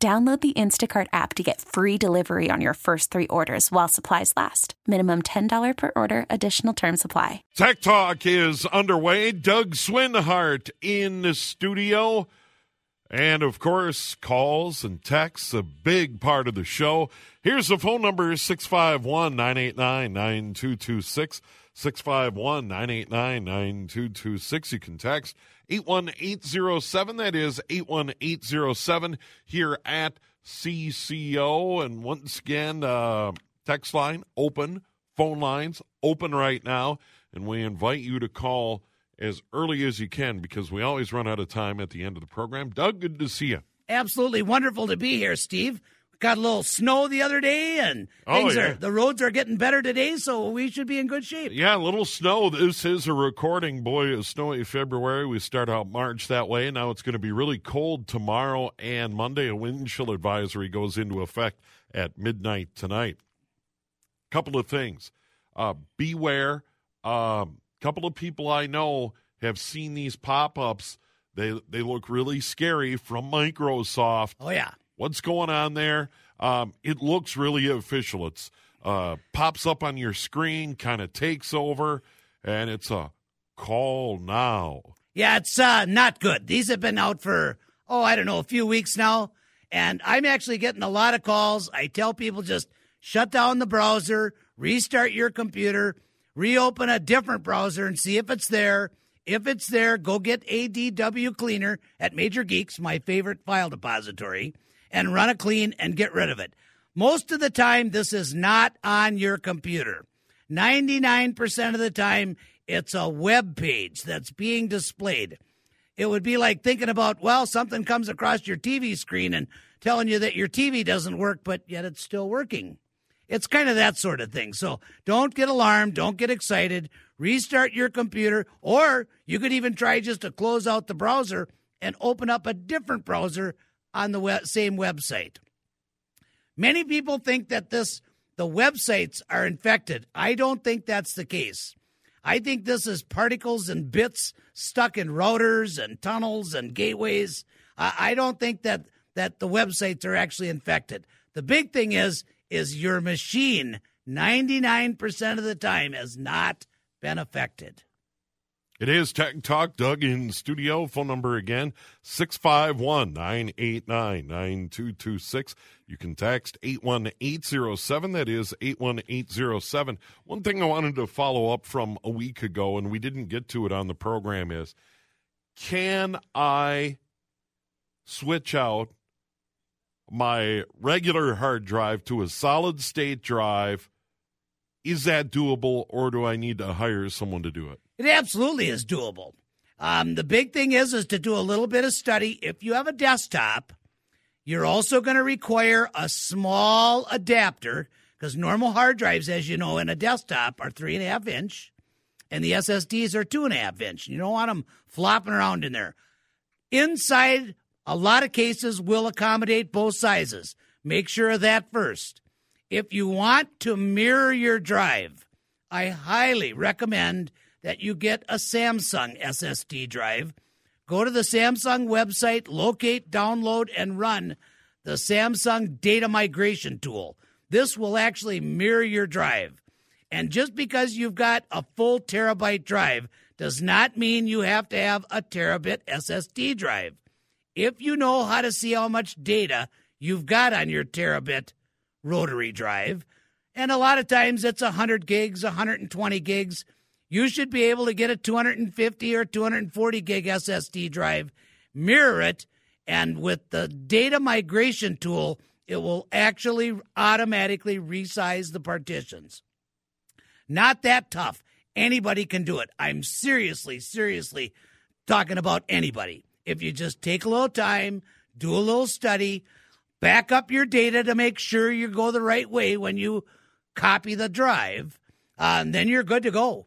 Download the Instacart app to get free delivery on your first three orders while supplies last. Minimum $10 per order, additional term supply. Tech Talk is underway. Doug Swinhart in the studio. And of course, calls and texts, a big part of the show. Here's the phone number 651 989 9226. 651 989 9226. You can text 81807. That is 81807 here at CCO. And once again, uh, text line open, phone lines open right now. And we invite you to call as early as you can because we always run out of time at the end of the program. Doug, good to see you. Absolutely wonderful to be here, Steve. Got a little snow the other day, and Oh, things yeah. are the roads are getting better today, so we should be in good shape. Yeah, a little snow. This is a recording. Boy, a snowy February. We start out March that way. Now it's going to be really cold tomorrow and Monday. A wind chill advisory goes into effect at midnight tonight. Couple of things. Uh, beware. A um, couple of people I know have seen these pop ups. They they look really scary from Microsoft. Oh yeah, What's going on there? Um, it looks really official. It's uh, pops up on your screen, kind of takes over, and it's a call now. yeah, it's uh, not good. These have been out for oh, I don't know, a few weeks now, and I'm actually getting a lot of calls. I tell people just shut down the browser, restart your computer, reopen a different browser, and see if it's there. If it's there, go get ADW Cleaner at Major Geeks, my favorite file depository, and run a clean and get rid of it. Most of the time, this is not on your computer. 99% of the time, it's a web page that's being displayed. It would be like thinking about, well, something comes across your TV screen and telling you that your TV doesn't work, but yet it's still working. It's kind of that sort of thing. So don't get alarmed. Don't get excited. Restart your computer, or you could even try just to close out the browser and open up a different browser on the web, same website. Many people think that this the websites are infected. I don't think that's the case. I think this is particles and bits stuck in routers and tunnels and gateways. I, I don't think that that the websites are actually infected. The big thing is is your machine 99% of the time has not been affected. It is Tech Talk. Doug in studio. Phone number again 651 989 9226. You can text 81807. That is 81807. One thing I wanted to follow up from a week ago, and we didn't get to it on the program, is can I switch out my regular hard drive to a solid state drive? Is that doable, or do I need to hire someone to do it? It absolutely is doable. Um, the big thing is is to do a little bit of study. If you have a desktop, you're also going to require a small adapter because normal hard drives, as you know, in a desktop are three and a half inch, and the SSDs are two and a half inch. You don't want them flopping around in there. Inside, a lot of cases will accommodate both sizes. Make sure of that first. If you want to mirror your drive, I highly recommend that you get a Samsung SSD drive. Go to the Samsung website, locate, download, and run the Samsung data migration tool. This will actually mirror your drive. And just because you've got a full terabyte drive does not mean you have to have a terabit SSD drive. If you know how to see how much data you've got on your terabit rotary drive, and a lot of times it's 100 gigs, 120 gigs, you should be able to get a 250 or 240 gig SSD drive, mirror it, and with the data migration tool, it will actually automatically resize the partitions. Not that tough. Anybody can do it. I'm seriously, seriously talking about anybody. If you just take a little time, do a little study, back up your data to make sure you go the right way when you copy the drive, uh, and then you're good to go.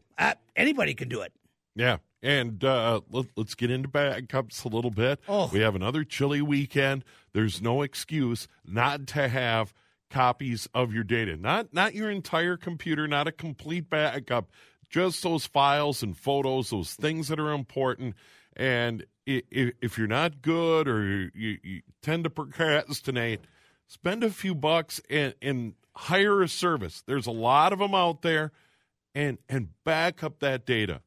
Anybody can do it. Yeah. And uh, let, us get into backups a little bit. Oh. We have another chilly weekend. There's no excuse not to have copies of your data. Not not your entire computer, not a complete backup, just those files and photos, those things that are important. And if you're not good or you, you tend to procrastinate, spend a few bucks and, and hire a service. There's a lot of them out there, and and back up that data.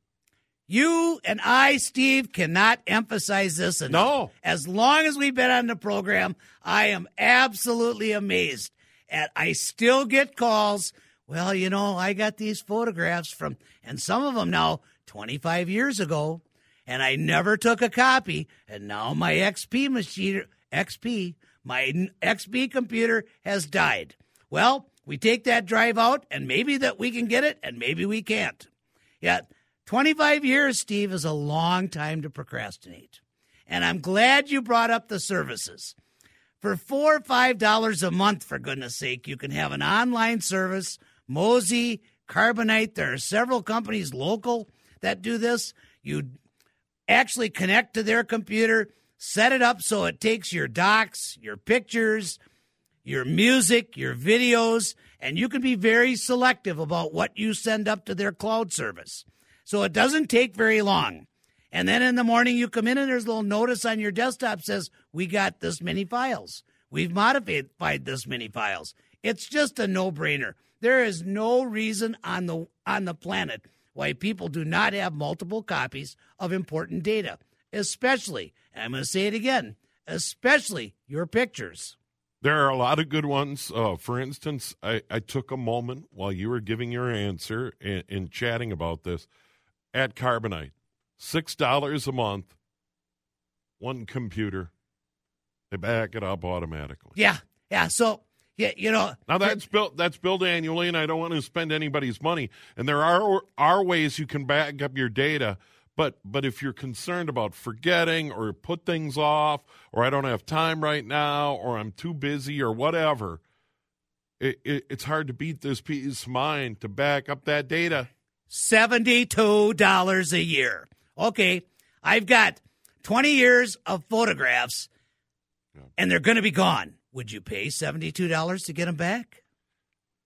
You and I, Steve, cannot emphasize this enough. No. As long as we've been on the program, I am absolutely amazed. And I still get calls. Well, you know, I got these photographs from, and some of them now 25 years ago, and I never took a copy. And now my XP machine, XP, my XP computer has died. Well, we take that drive out, and maybe that we can get it, and maybe we can't. Yeah, 25 years, Steve, is a long time to procrastinate. And I'm glad you brought up the services. For four or five dollars a month, for goodness sake, you can have an online service. Mozy, Carbonite, there are several companies local that do this. You actually connect to their computer, set it up so it takes your docs, your pictures, your music, your videos, and you can be very selective about what you send up to their cloud service. So it doesn't take very long. And then in the morning you come in and there's a little notice on your desktop says, "We got this many files. We've modified this many files." It's just a no-brainer. There is no reason on the on the planet why people do not have multiple copies of important data, especially, and I'm going to say it again, especially your pictures. There are a lot of good ones. Uh, for instance, I, I, took a moment while you were giving your answer and, and chatting about this at Carbonite. $6 a month, one computer. They back it up automatically. Yeah. Yeah. So yeah, you know. Now that's built that's billed annually, and I don't want to spend anybody's money. And there are are ways you can back up your data, but but if you're concerned about forgetting or put things off, or I don't have time right now, or I'm too busy, or whatever, it, it, it's hard to beat this peace of mind to back up that data. Seventy-two dollars a year. Okay, I've got twenty years of photographs, yeah. and they're going to be gone would you pay $72 to get them back?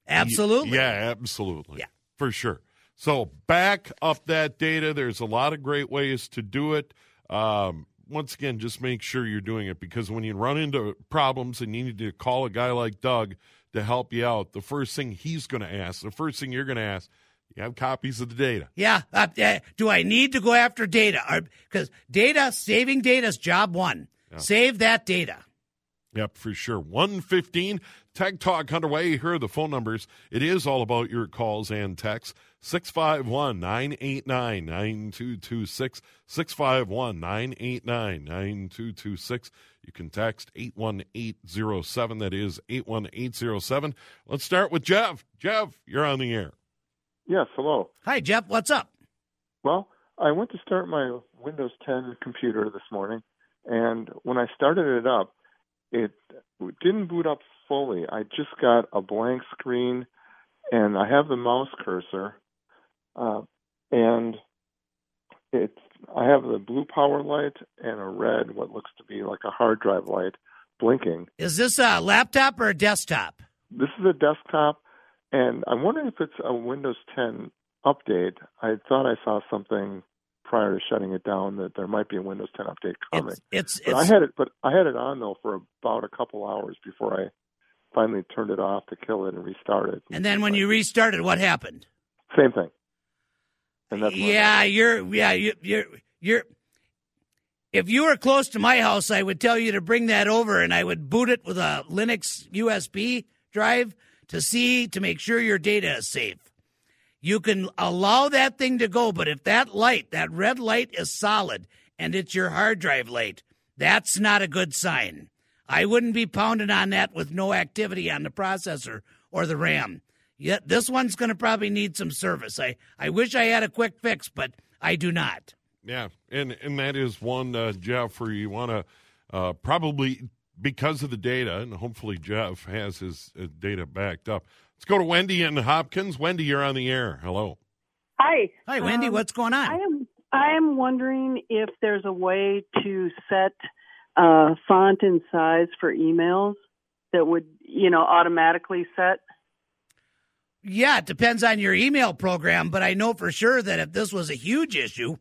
Absolutely. Yeah, absolutely. Yeah. For sure. So back up that data. There's a lot of great ways to do it. Um, once again, just make sure you're doing it because when you run into problems and you need to call a guy like Doug to help you out, the first thing he's going to ask, the first thing you're going to ask, you have copies of the data. Yeah. Uh, uh, do I need to go after data? Because data, saving data is job one. Yeah. Save that data. Yep, for sure. 115 Tech Talk underway. Here are the phone numbers. It is all about your calls and texts. 651 989 9226. 651 989 9226. You can text 81807. That is 81807. Let's start with Jeff. Jeff, you're on the air. Yes, hello. Hi, Jeff. What's up? Well, I went to start my Windows 10 computer this morning, and when I started it up, it didn't boot up fully. I just got a blank screen, and I have the mouse cursor, uh, and it. I have the blue power light and a red, what looks to be like a hard drive light, blinking. Is this a laptop or a desktop? This is a desktop, and I'm wondering if it's a Windows 10 update. I thought I saw something prior to shutting it down that there might be a Windows 10 update coming. It's, it's, it's I had it, but I had it on though for about a couple hours before I finally turned it off to kill it and restart it. And then when you restarted, what happened? Same thing. And that's yeah, you're yeah you, you're you're. If you were close to my house, I would tell you to bring that over, and I would boot it with a Linux USB drive to see to make sure your data is safe you can allow that thing to go. But if that light, that red light is solid and it's your hard drive light, that's not a good sign. I wouldn't be pounding on that with no activity on the processor or the RAM. Yet this one's going to probably need some service. I, I wish I had a quick fix, but I do not. Yeah, and and that is one, uh, Jeff, where you want to uh, probably because of the data, and hopefully Jeff has his uh, data backed up. Let's go to Wendy and Hopkins. Wendy, you're on the air. Hello. Hi. Hi, Wendy. Um, what's going on? I am I am wondering if there's a way to set uh, font and size for emails that would, you know, automatically set. Yeah, it depends on your email program, but I know for sure that if this was a huge issue,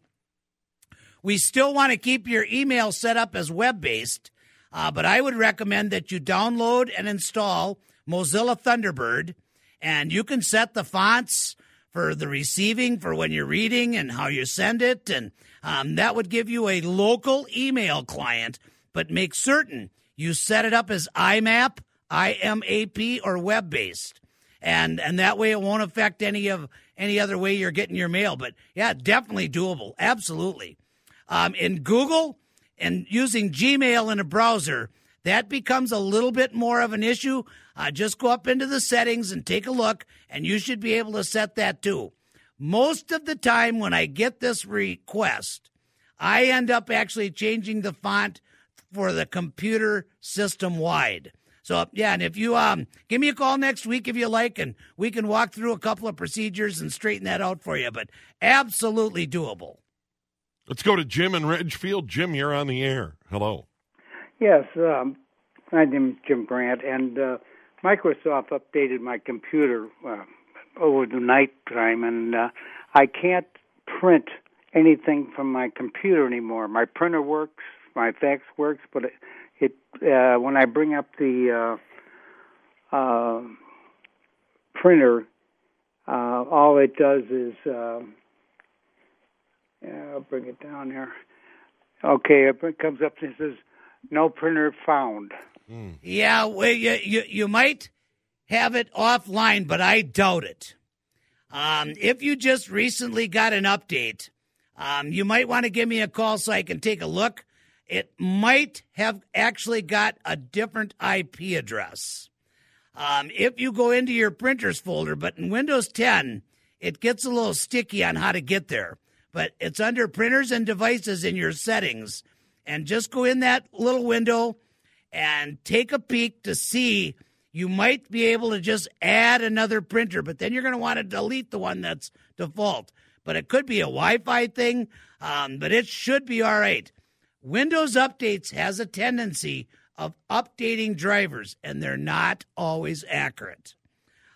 we still want to keep your email set up as web based. Uh, but I would recommend that you download and install Mozilla Thunderbird, and you can set the fonts for the receiving, for when you're reading, and how you send it. And um, that would give you a local email client, but make certain you set it up as IMAP, IMAP, or web based and and that way it won't affect any of any other way you're getting your mail. But yeah, definitely doable. Absolutely. Um, in Google and using Gmail in a browser, that becomes a little bit more of an issue. Uh, just go up into the settings and take a look, and you should be able to set that too. Most of the time, when I get this request, I end up actually changing the font for the computer system wide. So yeah, and if you um give me a call next week if you like, and we can walk through a couple of procedures and straighten that out for you. But absolutely doable. Let's go to Jim in Ridgefield. Jim, you're on the air. Hello. Yes, um, my name is Jim Brandt, and uh, Microsoft updated my computer uh, over the night time, and uh, I can't print anything from my computer anymore. My printer works, my fax works, but it, it uh, when I bring up the uh, uh, printer, uh, all it does is uh, yeah, I'll bring it down here. Okay, it comes up and says no printer found. Mm. Yeah, well, you, you you might have it offline, but I doubt it. Um, if you just recently got an update, um, you might want to give me a call so I can take a look it might have actually got a different IP address. Um, if you go into your printers folder, but in Windows 10, it gets a little sticky on how to get there. But it's under printers and devices in your settings. And just go in that little window and take a peek to see. You might be able to just add another printer, but then you're going to want to delete the one that's default. But it could be a Wi Fi thing, um, but it should be all right. Windows Updates has a tendency of updating drivers, and they're not always accurate.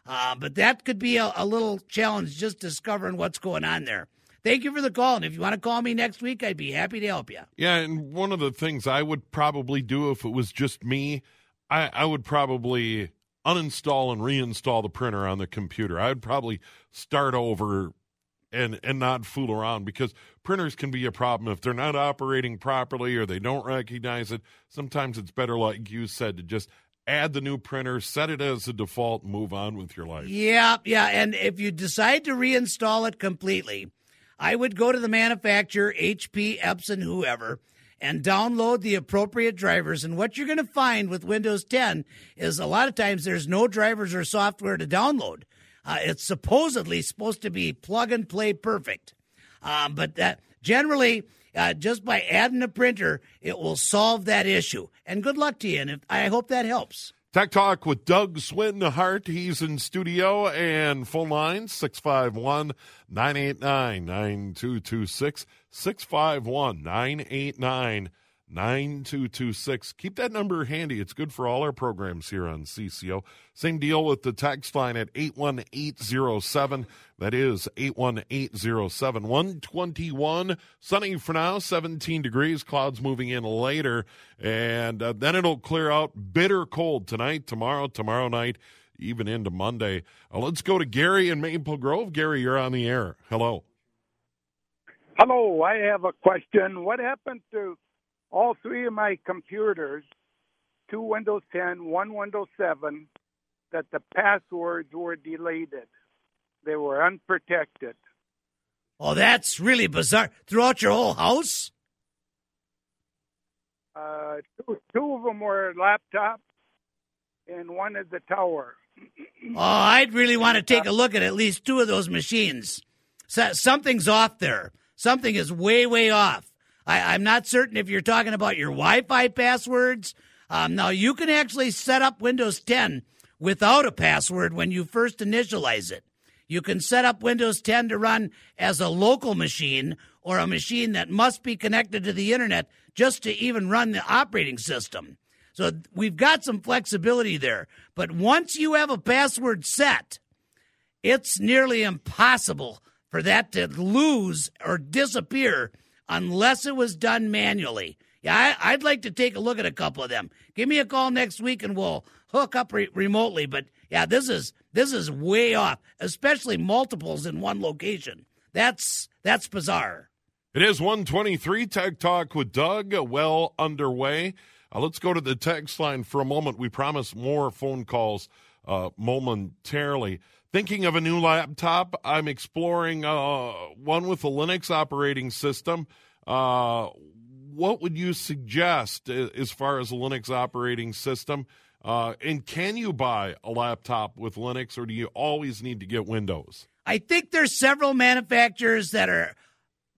Uh, but that could be a, a, little challenge just discovering what's going on there. Thank you for the call. And if you want to call me next week, I'd be happy to help you. Yeah. And one of the things I would probably do if it was just me, I, I would probably uninstall and reinstall the printer on the computer. I would probably start over and and not fool around because printers can be a problem if they're not operating properly or they don't recognize it. Sometimes it's better, like you said, to just add the new printer, set it as a default, move on with your life. Yeah, yeah. And if you decide to reinstall it completely, I would go to the manufacturer, HP, Epson, whoever, and download the appropriate drivers. And what you're going to find with Windows 10 is a lot of times there's no drivers or software to download. Uh, it's supposedly supposed to be plug and play perfect. Um, but that generally, uh, just by adding a printer, it will solve that issue. And good luck to you. And if, I hope that helps. Tech Talk with Doug Swinhart. He's in studio and phone line 651 989 9226. 651 989 9226. Keep that number handy. It's good for all our programs here on CCO. Same deal with the text line at 81807. That is 81807. 121. Sunny for now, 17 degrees. Clouds moving in later. And uh, then it'll clear out. Bitter cold tonight, tomorrow, tomorrow night, even into Monday. Uh, let's go to Gary in Maple Grove. Gary, you're on the air. Hello. Hello. I have a question. What happened to all three of my computers, two Windows 10, one Windows 7, that the passwords were deleted. They were unprotected. Oh, that's really bizarre. Throughout your whole house? Uh, two, two of them were laptops, and one is the tower. oh, I'd really want to take a look at at least two of those machines. So, something's off there. Something is way, way off. I, am not certain if you're talking about your Wi Fi passwords, Um, now, you can actually set up Windows 10 without a password when you first initialize it. You can set up Windows 10 to run as a local machine or a machine that must be connected to the internet just to even run the operating system. So we've got some flexibility there. But once you have a password set, it's nearly impossible for that to lose or disappear unless it was done manually. Yeah, I, would like to take a look at a couple of them. Give me a call next week and we'll hook up re- remotely. But yeah, this is this is way off, especially multiples in one location. That's that's bizarre. It is 123 Tech Talk with Doug, well underway. Uh, let's go to the text line for a moment. We promise more phone calls uh, momentarily. Thinking of a new laptop, I'm exploring uh, one with a Linux operating system. Uh, what would you suggest as far as a Linux operating system? Uh, and can you buy a laptop with Linux, or do you always need to get Windows? I think there's several manufacturers that are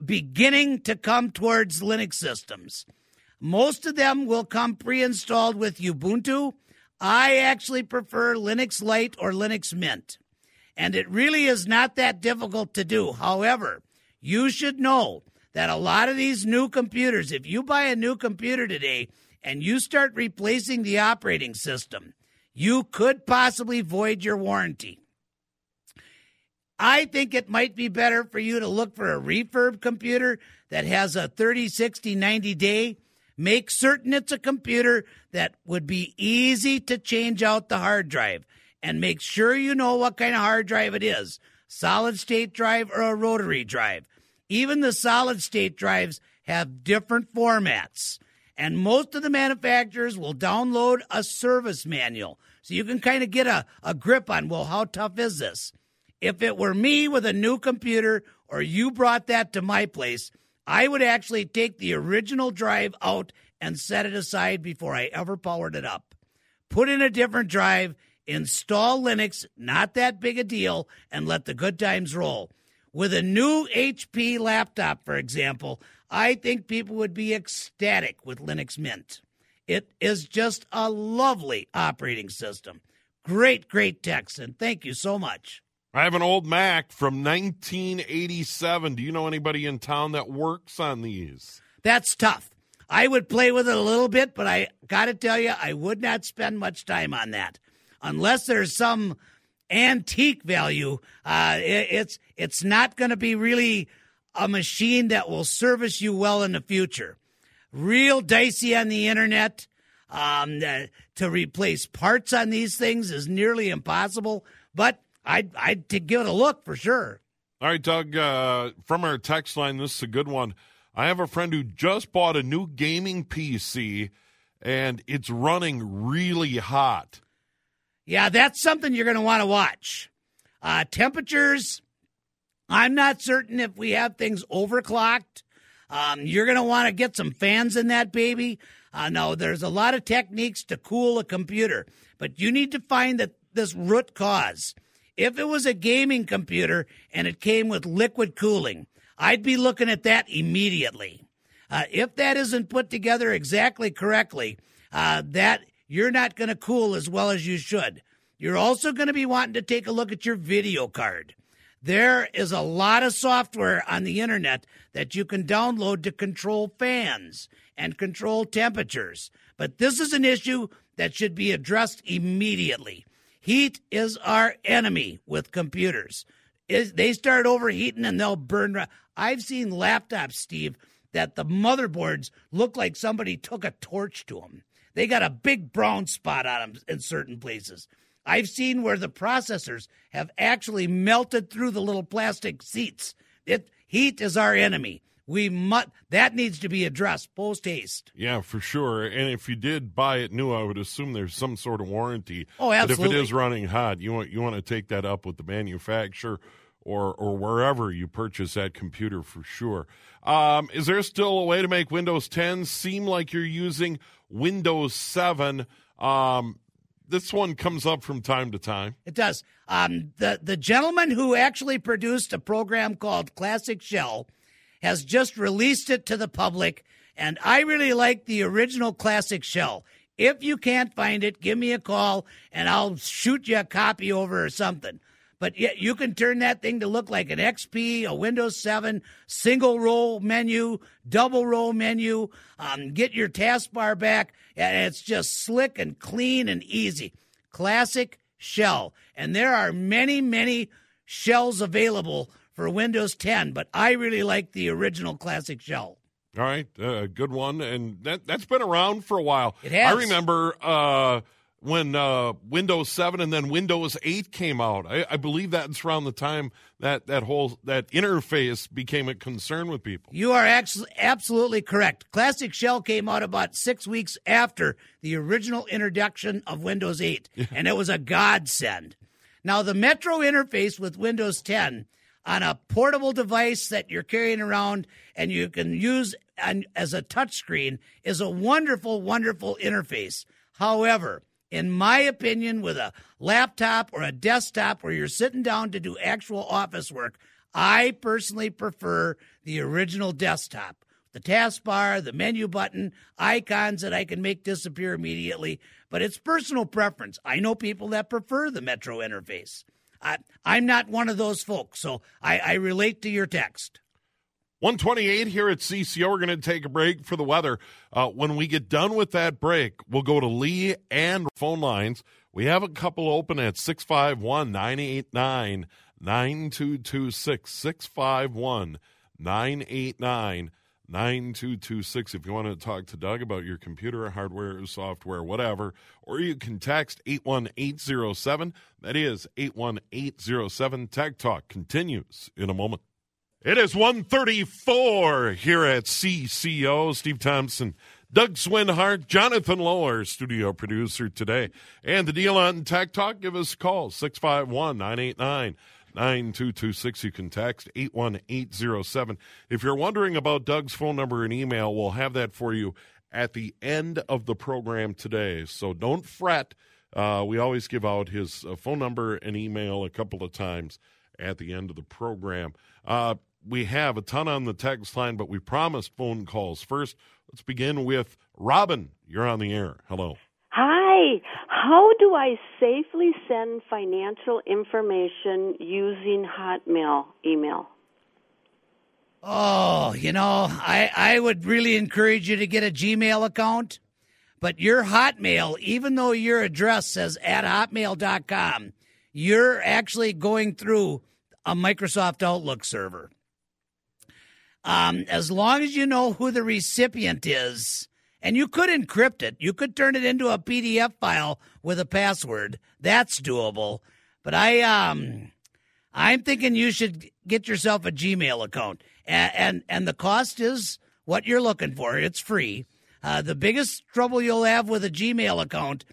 beginning to come towards Linux systems. Most of them will come pre-installed with Ubuntu. I actually prefer Linux Lite or Linux Mint. And it really is not that difficult to do. However, you should know that a lot of these new computers, if you buy a new computer today and you start replacing the operating system, you could possibly void your warranty. I think it might be better for you to look for a refurb computer that has a 30, 60, 90 day. Make certain it's a computer that would be easy to change out the hard drive and make sure you know what kind of hard drive it is solid state drive or a rotary drive. Even the solid state drives have different formats. And most of the manufacturers will download a service manual so you can kind of get a, a grip on, well, how tough is this? If it were me with a new computer or you brought that to my place, I would actually take the original drive out and set it aside before I ever powered it up. Put in a different drive install Linux, not that big a deal, and let the good times roll. With a new HP laptop, for example, I think people would be ecstatic with Linux Mint. It is just a lovely operating system. Great, great text, and thank you so much. I have an old Mac from 1987. Do you know anybody in town that works on these? That's tough. I would play with it a little bit, but I got to tell you, I would not spend much time on that unless there's some antique value, uh, it, it's it's not going to be really a machine that will service you well in the future. Real dicey on the internet. Um, uh, to replace parts on these things is nearly impossible, but I'd, I'd to give it a look for sure. All right, Doug, uh, from our text line, this is a good one. I have a friend who just bought a new gaming PC and it's running really hot. Yeah, that's something you're going to want to watch. Uh, temperatures, I'm not certain if we have things overclocked. Um, you're going to want to get some fans in that baby. Uh, no, there's a lot of techniques to cool a computer, but you need to find that this root cause. If it was a gaming computer and it came with liquid cooling, I'd be looking at that immediately. Uh, if that isn't put together exactly correctly, uh, that you're not going to cool as well as you should. You're also going to be wanting to take a look at your video card. There is a lot of software on the internet that you can download to control fans and control temperatures. But this is an issue that should be addressed immediately. Heat is our enemy with computers. Is, They start overheating and they'll burn. I've seen laptops, Steve, that the motherboards look like somebody took a torch to them. They got a big brown spot on them in certain places. I've seen where the processors have actually melted through the little plastic seats. It heat is our enemy. We must that needs to be addressed post haste. Yeah, for sure. And if you did buy it new, I would assume there's some sort of warranty. Oh, absolutely. But if it is running hot, you want you want to take that up with the manufacturer or or wherever you purchase that computer for sure. Um, is there still a way to make Windows 10 seem like you're using Windows 7? Um, this one comes up from time to time. It does. Um, the the gentleman who actually produced a program called Classic Shell has just released it to the public, and I really like the original Classic Shell. If you can't find it, give me a call and I'll shoot you a copy over or something. But yet you can turn that thing to look like an XP, a Windows 7, single row menu, double row menu. Um, get your taskbar back, and it's just slick and clean and easy. Classic shell. And there are many, many shells available for Windows 10, but I really like the original classic shell. All right, uh, good one, and that that's been around for a while. It has. I remember uh, when uh, Windows Seven and then Windows Eight came out. I, I, believe that's around the time that that whole that interface became a concern with people. You are actually absolutely correct. Classic Shell came out about six weeks after the original introduction of Windows Eight, and it was a godsend. Now the Metro interface with Windows 10 on a portable device that you're carrying around and you can use as a touchscreen is a wonderful, wonderful interface. However, in my opinion, with a laptop or a desktop where you're sitting down to do actual office work, I personally prefer the original desktop. The taskbar, the menu button, icons that I can make disappear immediately, but it's personal preference. I know people that prefer the Metro interface. I, am not one of those folks, so I, I relate to your text. 128 here at CCO. We're going to take a break for the weather. Uh, when we get done with that break, we'll go to Lee and phone lines. We have a couple open at 651 989 9226. 651 989 9226 if you want to talk to Doug about your computer, hardware, software, whatever, or you can text 81807. That is 81807. Tech Talk continues in a moment. It is 134 here at CCO. Steve Thompson, Doug Swinhart, Jonathan Lower, studio producer today. And the deal on Tech Talk, give us a call, 651 989 9226. You can text 81807. If you're wondering about Doug's phone number and email, we'll have that for you at the end of the program today. So don't fret. Uh, we always give out his uh, phone number and email a couple of times at the end of the program. Uh, we have a ton on the text line, but we promised phone calls first. Let's begin with Robin. You're on the air. Hello. Hi. How do I safely send financial information using Hotmail email? Oh, you know, I, I would really encourage you to get a Gmail account, but your Hotmail, even though your address says at hotmail.com, you're actually going through a Microsoft Outlook server. Um, as long as you know who the recipient is, and you could encrypt it. You could turn it into a PDF file with a password. That's doable. But I um I'm thinking you should get yourself a Gmail account. And and, and the cost is what you're looking for. It's free. Uh, the biggest trouble you'll have with a Gmail account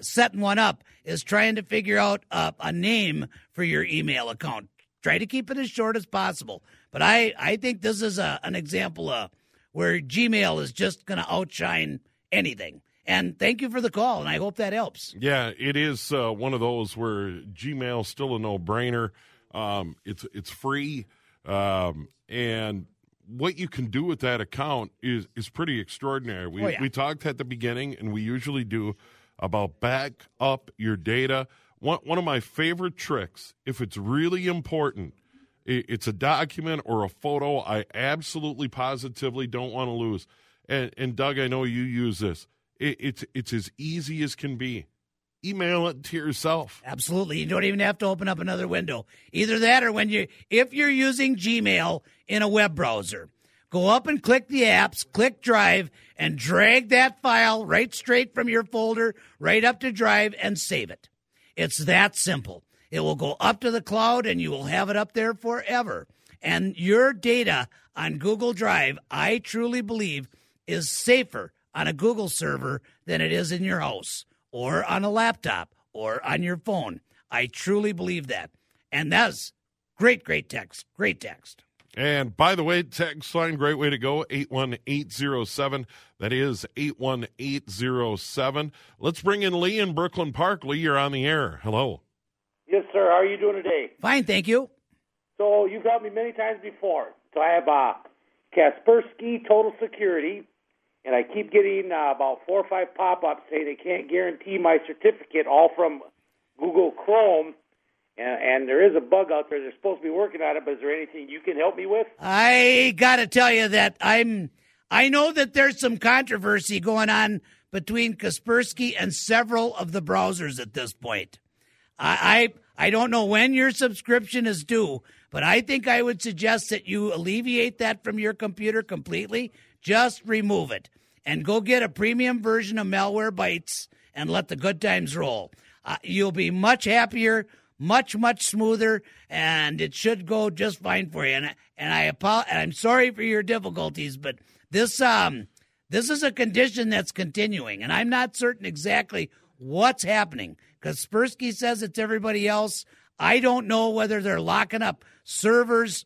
setting one up is trying to figure out a, a name for your email account. Try to keep it as short as possible. But I, I think this is a, an example of where Gmail is just going to outshine anything. And thank you for the call, and I hope that helps. Yeah, it is uh, one of those where Gmail's still a no brainer. Um, it's it's free, um, and what you can do with that account is is pretty extraordinary. We oh, yeah. we talked at the beginning, and we usually do about back up your data. One one of my favorite tricks, if it's really important, it's a document or a photo I absolutely positively don't want to lose. And, and Doug, I know you use this. It, it's it's as easy as can be. Email it to yourself. Absolutely. You don't even have to open up another window. Either that or when you if you're using Gmail in a web browser, go up and click the apps, click Drive, and drag that file right straight from your folder right up to Drive and save it. It's that simple. It will go up to the cloud and you will have it up there forever. And your data on Google Drive, I truly believe, is safer on a Google server than it is in your house or on a laptop or on your phone. I truly believe that. And that's great, great text. Great text. And by the way, text line, great way to go, 81807. That is 81807. Let's bring in Lee in Brooklyn Park. Lee, you're on the air. Hello. Yes, sir. How are you doing today? Fine, thank you. So you've helped me many times before. So I have uh, Kaspersky Total Security, and I keep getting uh, about four or five pop-ups saying they can't guarantee my certificate, all from Google Chrome. And, and there is a bug out there. They're supposed to be working on it, but is there anything you can help me with? I got to tell you that I'm. I know that there's some controversy going on between Kaspersky and several of the browsers at this point. I, I I don't know when your subscription is due, but I think I would suggest that you alleviate that from your computer completely. Just remove it and go get a premium version of Malwarebytes and let the good times roll. Uh, you'll be much happier, much much smoother, and it should go just fine for you. And and I apologize. I'm sorry for your difficulties, but this um this is a condition that's continuing, and I'm not certain exactly what's happening because Kaspersky says it's everybody else. I don't know whether they're locking up servers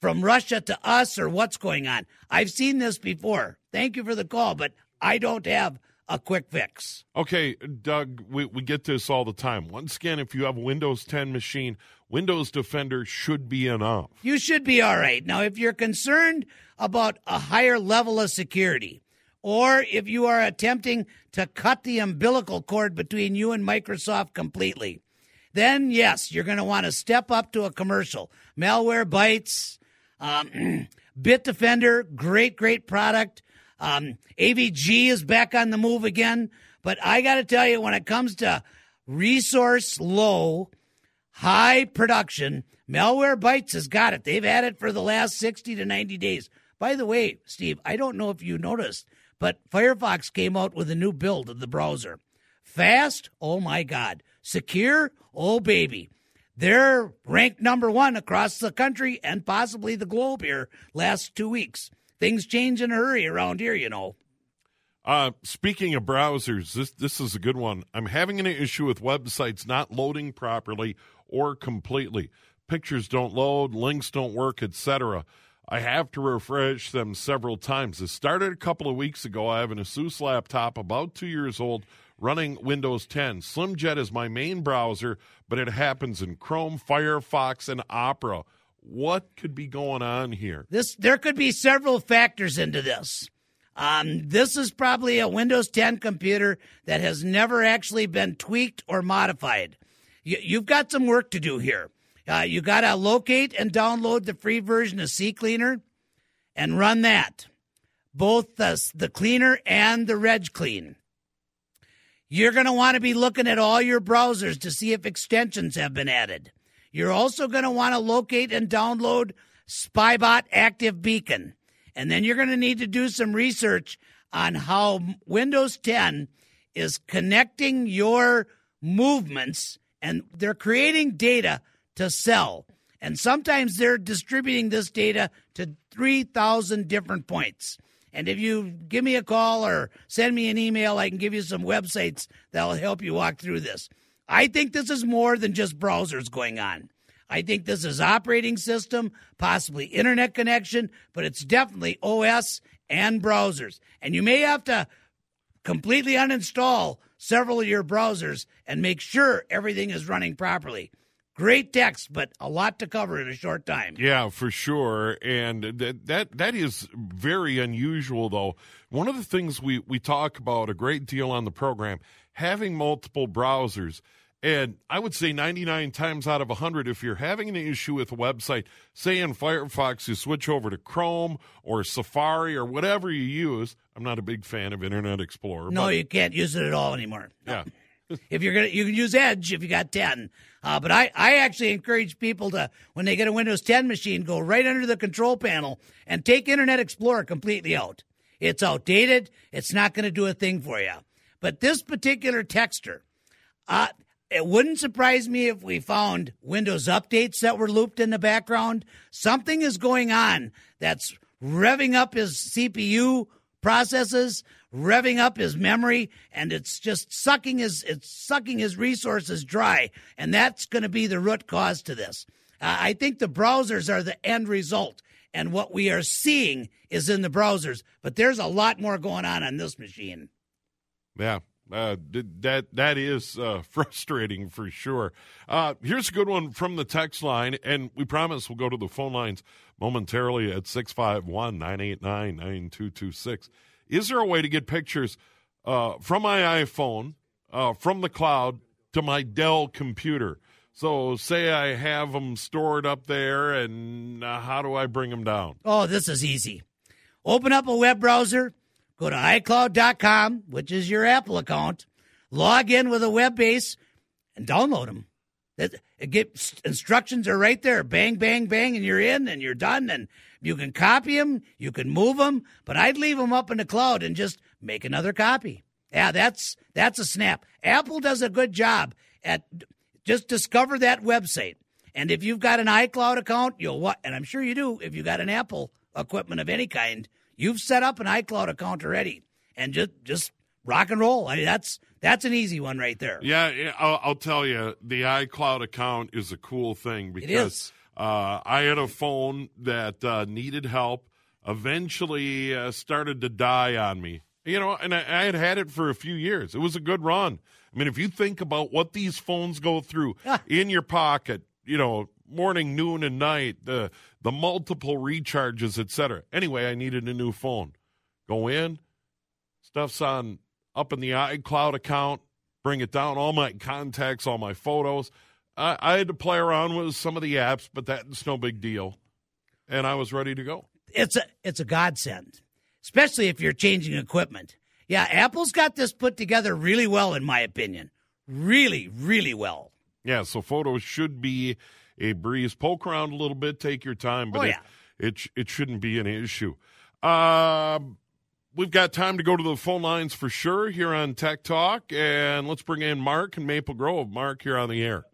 from Russia to us or what's going on. I've seen this before. Thank you for the call, but I don't have a quick fix. Okay, Doug, we, we get this all the time. Once again, if you have a Windows 10 machine, Windows Defender should be enough. You should be all right. Now, if you're concerned about a higher level of security, or if you are attempting to cut the umbilical cord between you and Microsoft completely, then yes, you're going to want to step up to a commercial. Malwarebytes, um, Bitdefender, great, great product. Um, AVG is back on the move again. But I got to tell you, when it comes to resource low, high production, Malwarebytes has got it. They've had it for the last 60 to 90 days. By the way, Steve, I don't know if you noticed, but Firefox came out with a new build of the browser. Fast? Oh my God. Secure? Oh baby. They're ranked number one across the country and possibly the globe here last two weeks. Things change in a hurry around here, you know. Uh, speaking of browsers, this this is a good one. I'm having an issue with websites not loading properly or completely. Pictures don't load, links don't work, etc. I have to refresh them several times. This started a couple of weeks ago. I have an Asus laptop, about two years old, running Windows 10. SlimJet is my main browser, but it happens in Chrome, Firefox, and Opera. What could be going on here? This there could be several factors into this. Um, this is probably a Windows 10 computer that has never actually been tweaked or modified. You, have got some work to do here. Uh, you got to locate and download the free version of CCleaner and run that, both the, the cleaner and the reg clean. You're going to want to be looking at all your browsers to see if extensions have been added. You're also going to want to locate and download Spybot Anti-Beacon. And then you're going to need to do some research on how Windows 10 is connecting your movements and they're creating data to sell. And sometimes they're distributing this data to 3,000 different points. And if you give me a call or send me an email, I can give you some websites that'll help you walk through this. I think this is more than just browsers going on. I think this is operating system, possibly internet connection, but it's definitely OS and browsers. And you may have to completely uninstall several of your browsers and make sure everything is running properly. Great text, but a lot to cover in a short time. Yeah, for sure. And that that that is very unusual though. One of the things we we talk about a great deal on the program, having multiple browsers. And I would say 99 times out of 100, if you're having an issue with a website, say in Firefox, you switch over to Chrome or Safari or whatever you use. I'm not a big fan of Internet Explorer. No, you can't use it at all anymore. Yeah. If you're gonna, you can use Edge if you got 10. Uh, but I, I actually encourage people to, when they get a Windows 10 machine, go right under the control panel and take Internet Explorer completely out. It's outdated. It's not going to do a thing for you. But this particular texture, uh, it wouldn't surprise me if we found Windows updates that were looped in the background. Something is going on that's revving up his CPU processes, revving up his memory, and it's just sucking his it's sucking his resources dry, and that's going to be the root cause to this. Uh, I think the browsers are the end result, and what we are seeing is in the browsers. But there's a lot more going on on this machine. Yeah, Uh, that that is uh, frustrating for sure. Uh, here's a good one from the text line, and we promise we'll go to the phone lines momentarily at 651 989 9226. Is there a way to get pictures uh, from my iPhone, uh, from the cloud, to my Dell computer? So, say I have them stored up there, and uh, how do I bring them down? Oh, this is easy. Open up a web browser Go to iCloud.com, which is your Apple account, log in with a web base, and download them. Get instructions are right there. Bang, bang, bang, and you're in and you're done. And you can copy them, you can move them, but I'd leave them up in the cloud and just make another copy. Yeah, that's that's a snap. Apple does a good job at just discover that website. And if you've got an iCloud account, you'll what? And I'm sure you do. If you've got an Apple equipment of any kind, You've set up an iCloud account already, and just just rock and roll. I mean, that's that's an easy one right there. Yeah, I'll, I'll tell you, the iCloud account is a cool thing because uh, I had a phone that uh, needed help. Eventually, uh, started to die on me. You know, and I, I had had it for a few years. It was a good run. I mean, if you think about what these phones go through ah. in your pocket, you know, morning, noon, and night, the the multiple recharges, etc. Anyway, I needed a new phone. Go in, stuff's on up in the iCloud account, bring it down, all my contacts, all my photos. I, I had to play around with some of the apps, but that's no big deal. And I was ready to go. It's a it's a godsend, especially if you're changing equipment. Yeah, Apple's got this put together really well, in my opinion. Really, really well. Yeah, so photos should be a breeze. Poke around a little bit, take your time, but oh, yeah. it, it, it shouldn't be an issue. Uh, we've got time to go to the phone lines for sure here on Tech Talk, and let's bring in Mark in Maple Grove. Mark, here on the air.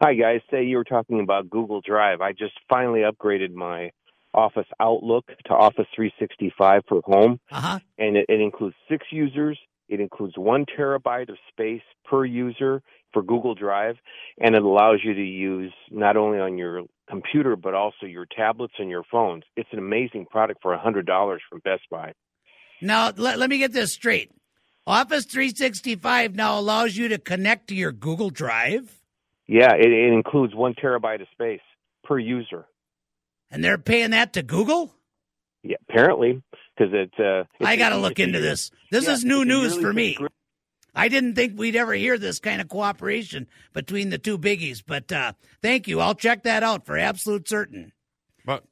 Hi, guys. Say you were talking about Google Drive. I just finally upgraded my Office Outlook to Office 365 for home, uh-huh. and it, it includes six users. It includes one terabyte of space per user for Google Drive, and it allows you to use not only on your computer but also your tablets and your phones. It's an amazing product for $100 from Best Buy. Now, let, let me get this straight. Office 365 now allows you to connect to your Google Drive? Yeah, it, it includes one terabyte of space per user. And they're paying that to Google? Yeah, apparently, because it. Uh, I got to look into this. This yeah, is new news for me. I didn't think we'd ever hear this kind of cooperation between the two biggies, but uh, thank you. I'll check that out for absolute certain. But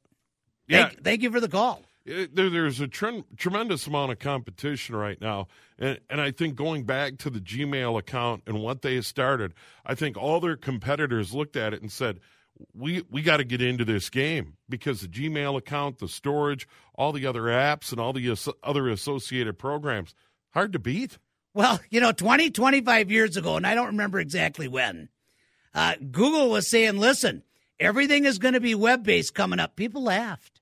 yeah, thank, thank you for the call. There, there's a tre- tremendous amount of competition right now, and, and I think going back to the Gmail account and what they started, I think all their competitors looked at it and said, "We we got to get into this game because the Gmail account, the storage, all the other apps, and all the as- other associated programs, hard to beat." Well, you know, 20, 25 years ago, and I don't remember exactly when, uh, Google was saying, listen, everything is going to be web based coming up. People laughed.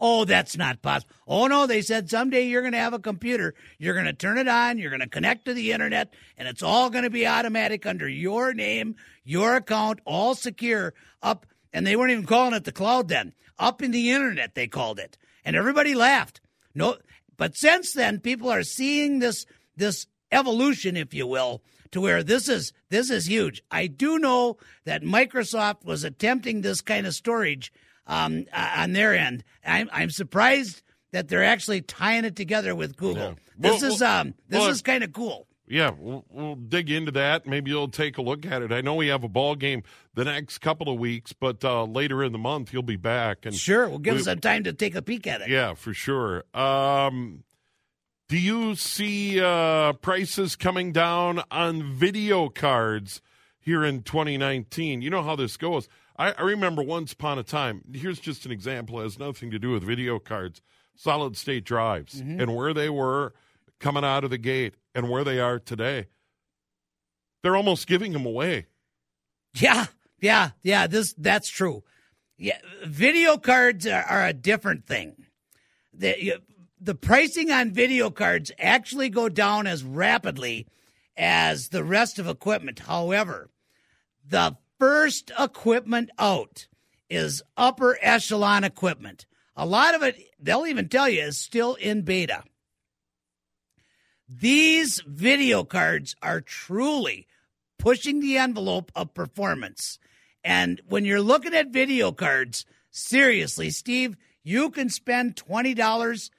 Oh, that's not possible. Oh, no, they said someday you're going to have a computer. You're going to turn it on. You're going to connect to the internet, and it's all going to be automatic under your name, your account, all secure up. And they weren't even calling it the cloud then. Up in the internet, they called it. And everybody laughed. No, but since then, people are seeing this, this evolution, if you will, to where this is this is huge. I do know that Microsoft was attempting this kind of storage um, on their end. I'm, I'm surprised that they're actually tying it together with Google. Yeah. This well, is um, this well, is kind of cool. Yeah, we'll, we'll, dig into that. Maybe you'll take a look at it. I know we have a ball game the next couple of weeks, but uh, later in the month you'll be back. And sure, we'll give we, us some time to take a peek at it. Yeah, for sure. Um, do you see uh, prices coming down on video cards here in 2019? You know how this goes. I, I remember once upon a time, here's just an example, it has nothing to do with video cards, solid state drives, mm-hmm. and where they were coming out of the gate and where they are today. They're almost giving them away. Yeah, yeah, yeah. This that's true. Yeah, video cards are, are a different thing. The, the pricing on video cards actually go down as rapidly as the rest of equipment. However, the first equipment out is upper echelon equipment. A lot of it, they'll even tell you, is still in beta. These video cards are truly pushing the envelope of performance. And when you're looking at video cards, seriously, Steve, you can spend twenty dollars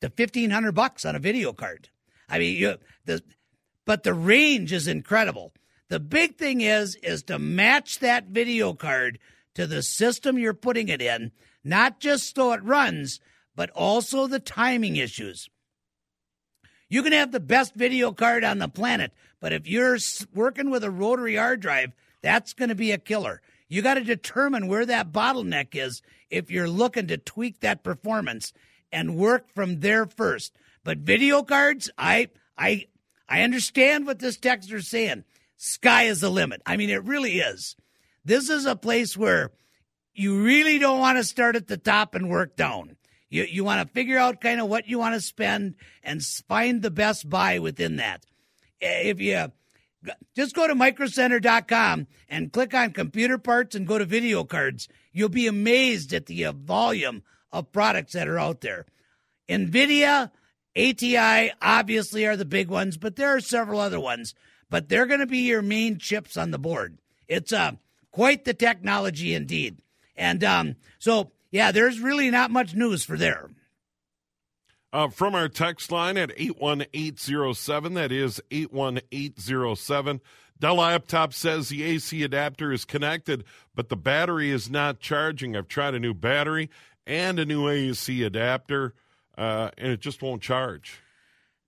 to fifteen hundred bucks on a video card. I mean, you the but the range is incredible. The big thing is is to match that video card to the system you're putting it in, not just so it runs, but also the timing issues. You can have the best video card on the planet, but if you're working with a rotary hard drive, that's going to be a killer. You got to determine where that bottleneck is if you're looking to tweak that performance and work from there first. But video cards, I I I understand what this texter's saying. Sky is the limit. I mean, it really is. This is a place where you really don't want to start at the top and work down. You you want to figure out kind of what you want to spend and find the best buy within that. If you just go to microcenter.com and click on computer parts and go to video cards, you'll be amazed at the uh, volume of products that are out there. Nvidia, ATI obviously are the big ones, but there are several other ones. But they're going to be your main chips on the board. It's uh, quite the technology indeed. And um, so yeah, there's really not much news for there. Uh, from our text line at 81807, that is 81807. Dell Laptop says the AC adapter is connected, but the battery is not charging. I've tried a new battery and a new AC adapter, uh, and it just won't charge.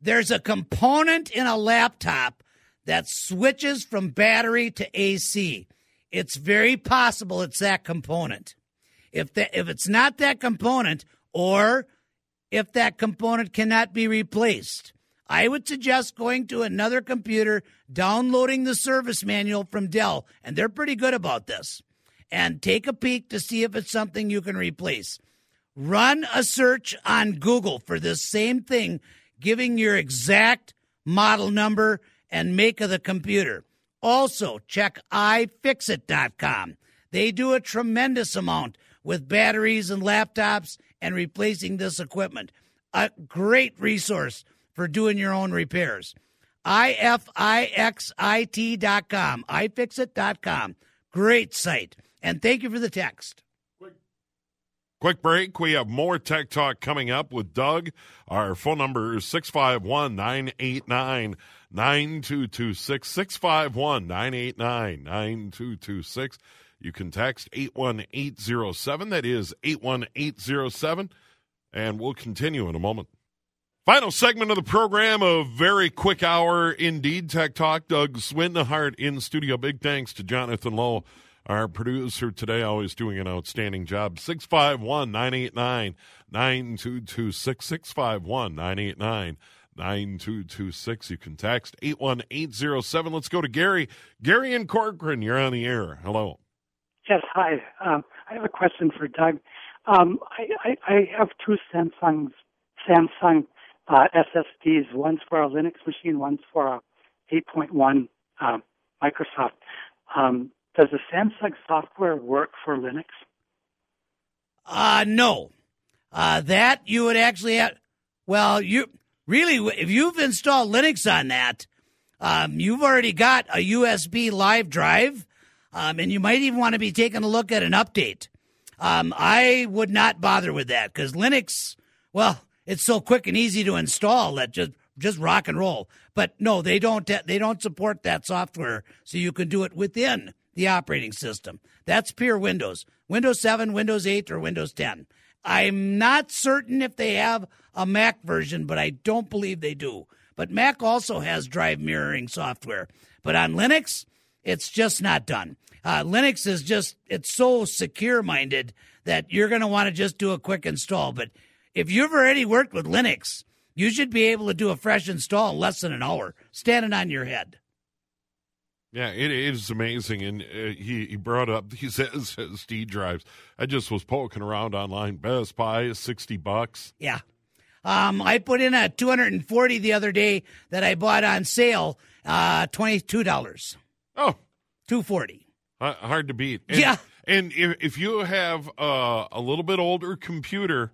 There's a component in a laptop that switches from battery to AC. It's very possible it's that component. If that if it's not that component or if that component cannot be replaced, I would suggest going to another computer, downloading the service manual from Dell, and they're pretty good about this, and take a peek to see if it's something you can replace. Run a search on Google for this same thing, giving your exact model number and make of the computer. Also, check iFixit.com. They do a tremendous amount with batteries and laptops and replacing this equipment. A great resource for doing your own repairs. IFIXIT.com, iFixit.com. Great site. And thank you for the text. Quick break. We have more Tech Talk coming up with Doug. Our phone number is 651 989 9226. 651 989 9226. You can text 81807. That is 81807. And we'll continue in a moment. Final segment of the program, a very quick hour indeed. Tech Talk. Doug Swinehart in studio. Big thanks to Jonathan Lowe, our producer today, always doing an outstanding job. 651 989 9226. 651 989 9226. You can text 81807. Let's go to Gary. Gary and Corcoran, you're on the air. Hello. Yes, hi. Um, I have a question for Doug. Um, I, I, I, have two Samsung Samsung uh, SSDs. One's for a Linux machine, one's for a 8.1 uh, Microsoft. Um, does the Samsung software work for Linux? Uh, no. Uh, that you would actually have. Well, you really, if you've installed Linux on that, um, you've already got a USB live drive um, and you might even want to be taking a look at an update. Um, I would not bother with that because Linux, well, it's so quick and easy to install that just just rock and roll. But no, they don't they don't support that software, so you can do it within the operating system. That's pure Windows, Windows 7, Windows 8, or Windows 10. I'm not certain if they have a Mac version, but I don't believe they do. But Mac also has drive mirroring software. But on Linux, it's just not done. Uh, Linux is just, it's so secure minded that you're going to want to just do a quick install. But if you've already worked with Linux, you should be able to do a fresh install in less than an hour, standing on your head. Yeah, it is amazing. And uh, he, he brought up these SSD drives. I just was poking around online. Best Buy is 60 bucks. Yeah. Um, I put in a 240 the other day that I bought on sale, uh, $22. Oh, 240. Uh, hard to beat. And, yeah. And if, if you have uh, a little bit older computer,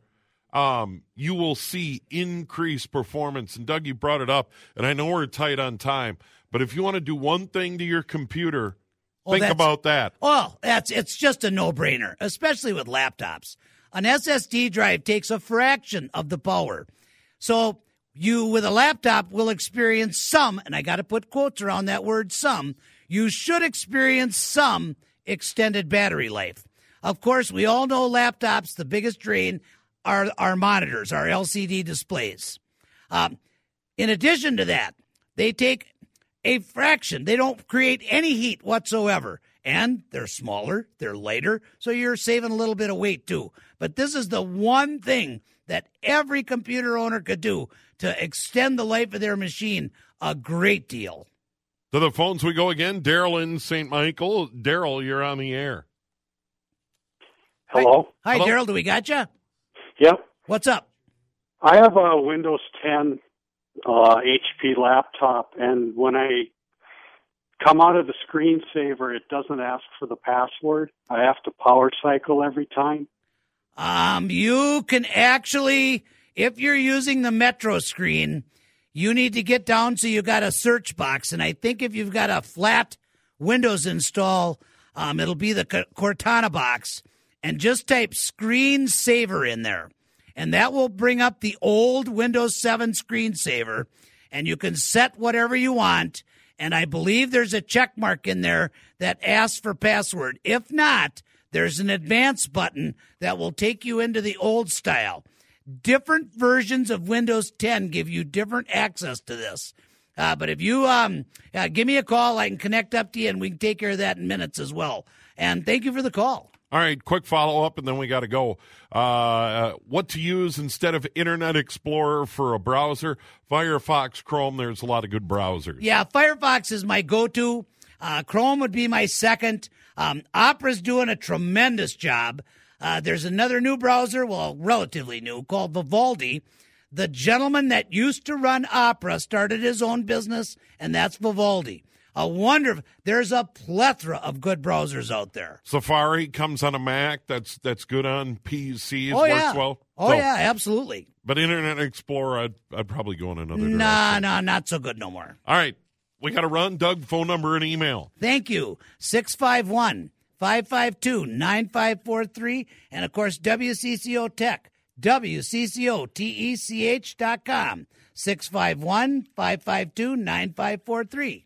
um, you will see increased performance. And Doug, you brought it up, and I know we're tight on time, but if you want to do one thing to your computer, Well, think about that. Well, that's it's just a no-brainer, especially with laptops. An SSD drive takes a fraction of the power. So you with a laptop will experience some, and I got to put quotes around that word some, you should experience some extended battery life. Of course, we all know laptops, the biggest drain are our monitors, our LCD displays. Um, in addition to that, they take a fraction. They don't create any heat whatsoever. And they're smaller, they're lighter, so you're saving a little bit of weight too. But this is the one thing that every computer owner could do to extend the life of their machine a great deal. To the phones we go again. Daryl in St. Michael. Daryl, you're on the air. Hello. Hi, Daryl. Do we got you? Yep. What's up? I have a Windows 10 uh, HP laptop, and when I come out of the screensaver, it doesn't ask for the password. I have to power cycle every time. Um, you can actually, if you're using the Metro screen, you need to get down so you got a search box. And I think if you've got a flat Windows install, um, it'll be the Cortana box. And just type screensaver in there. And that will bring up the old Windows 7 screensaver. And you can set whatever you want. And I believe there's a check mark in there that asks for password. If not, there's an advanced button that will take you into the old style. Different versions of Windows 10 give you different access to this. Uh, but if you um, uh, give me a call, I can connect up to you and we can take care of that in minutes as well. And thank you for the call. All right, quick follow up, and then we got to go. Uh, uh, what to use instead of Internet Explorer for a browser? Firefox, Chrome. There's a lot of good browsers. Yeah, Firefox is my go-to. Uh, Chrome would be my second. Um, Opera's doing a tremendous job. Uh, there's another new browser, well, relatively new, called Vivaldi. The gentleman that used to run Opera started his own business, and that's Vivaldi. A wonder. There's a plethora of good browsers out there. Safari comes on a Mac. That's that's good on PCs. oh works yeah. well. Oh So- yeah, absolutely. But Internet Explorer, I'd, I'd probably go in another direction. Nah, nah, not so good no more. All right, we got to run. Doug, phone number and email. Thank you. 651 552 9543. And of course, WCCO Tech, WCCOTECH dot com. 651 552 9543.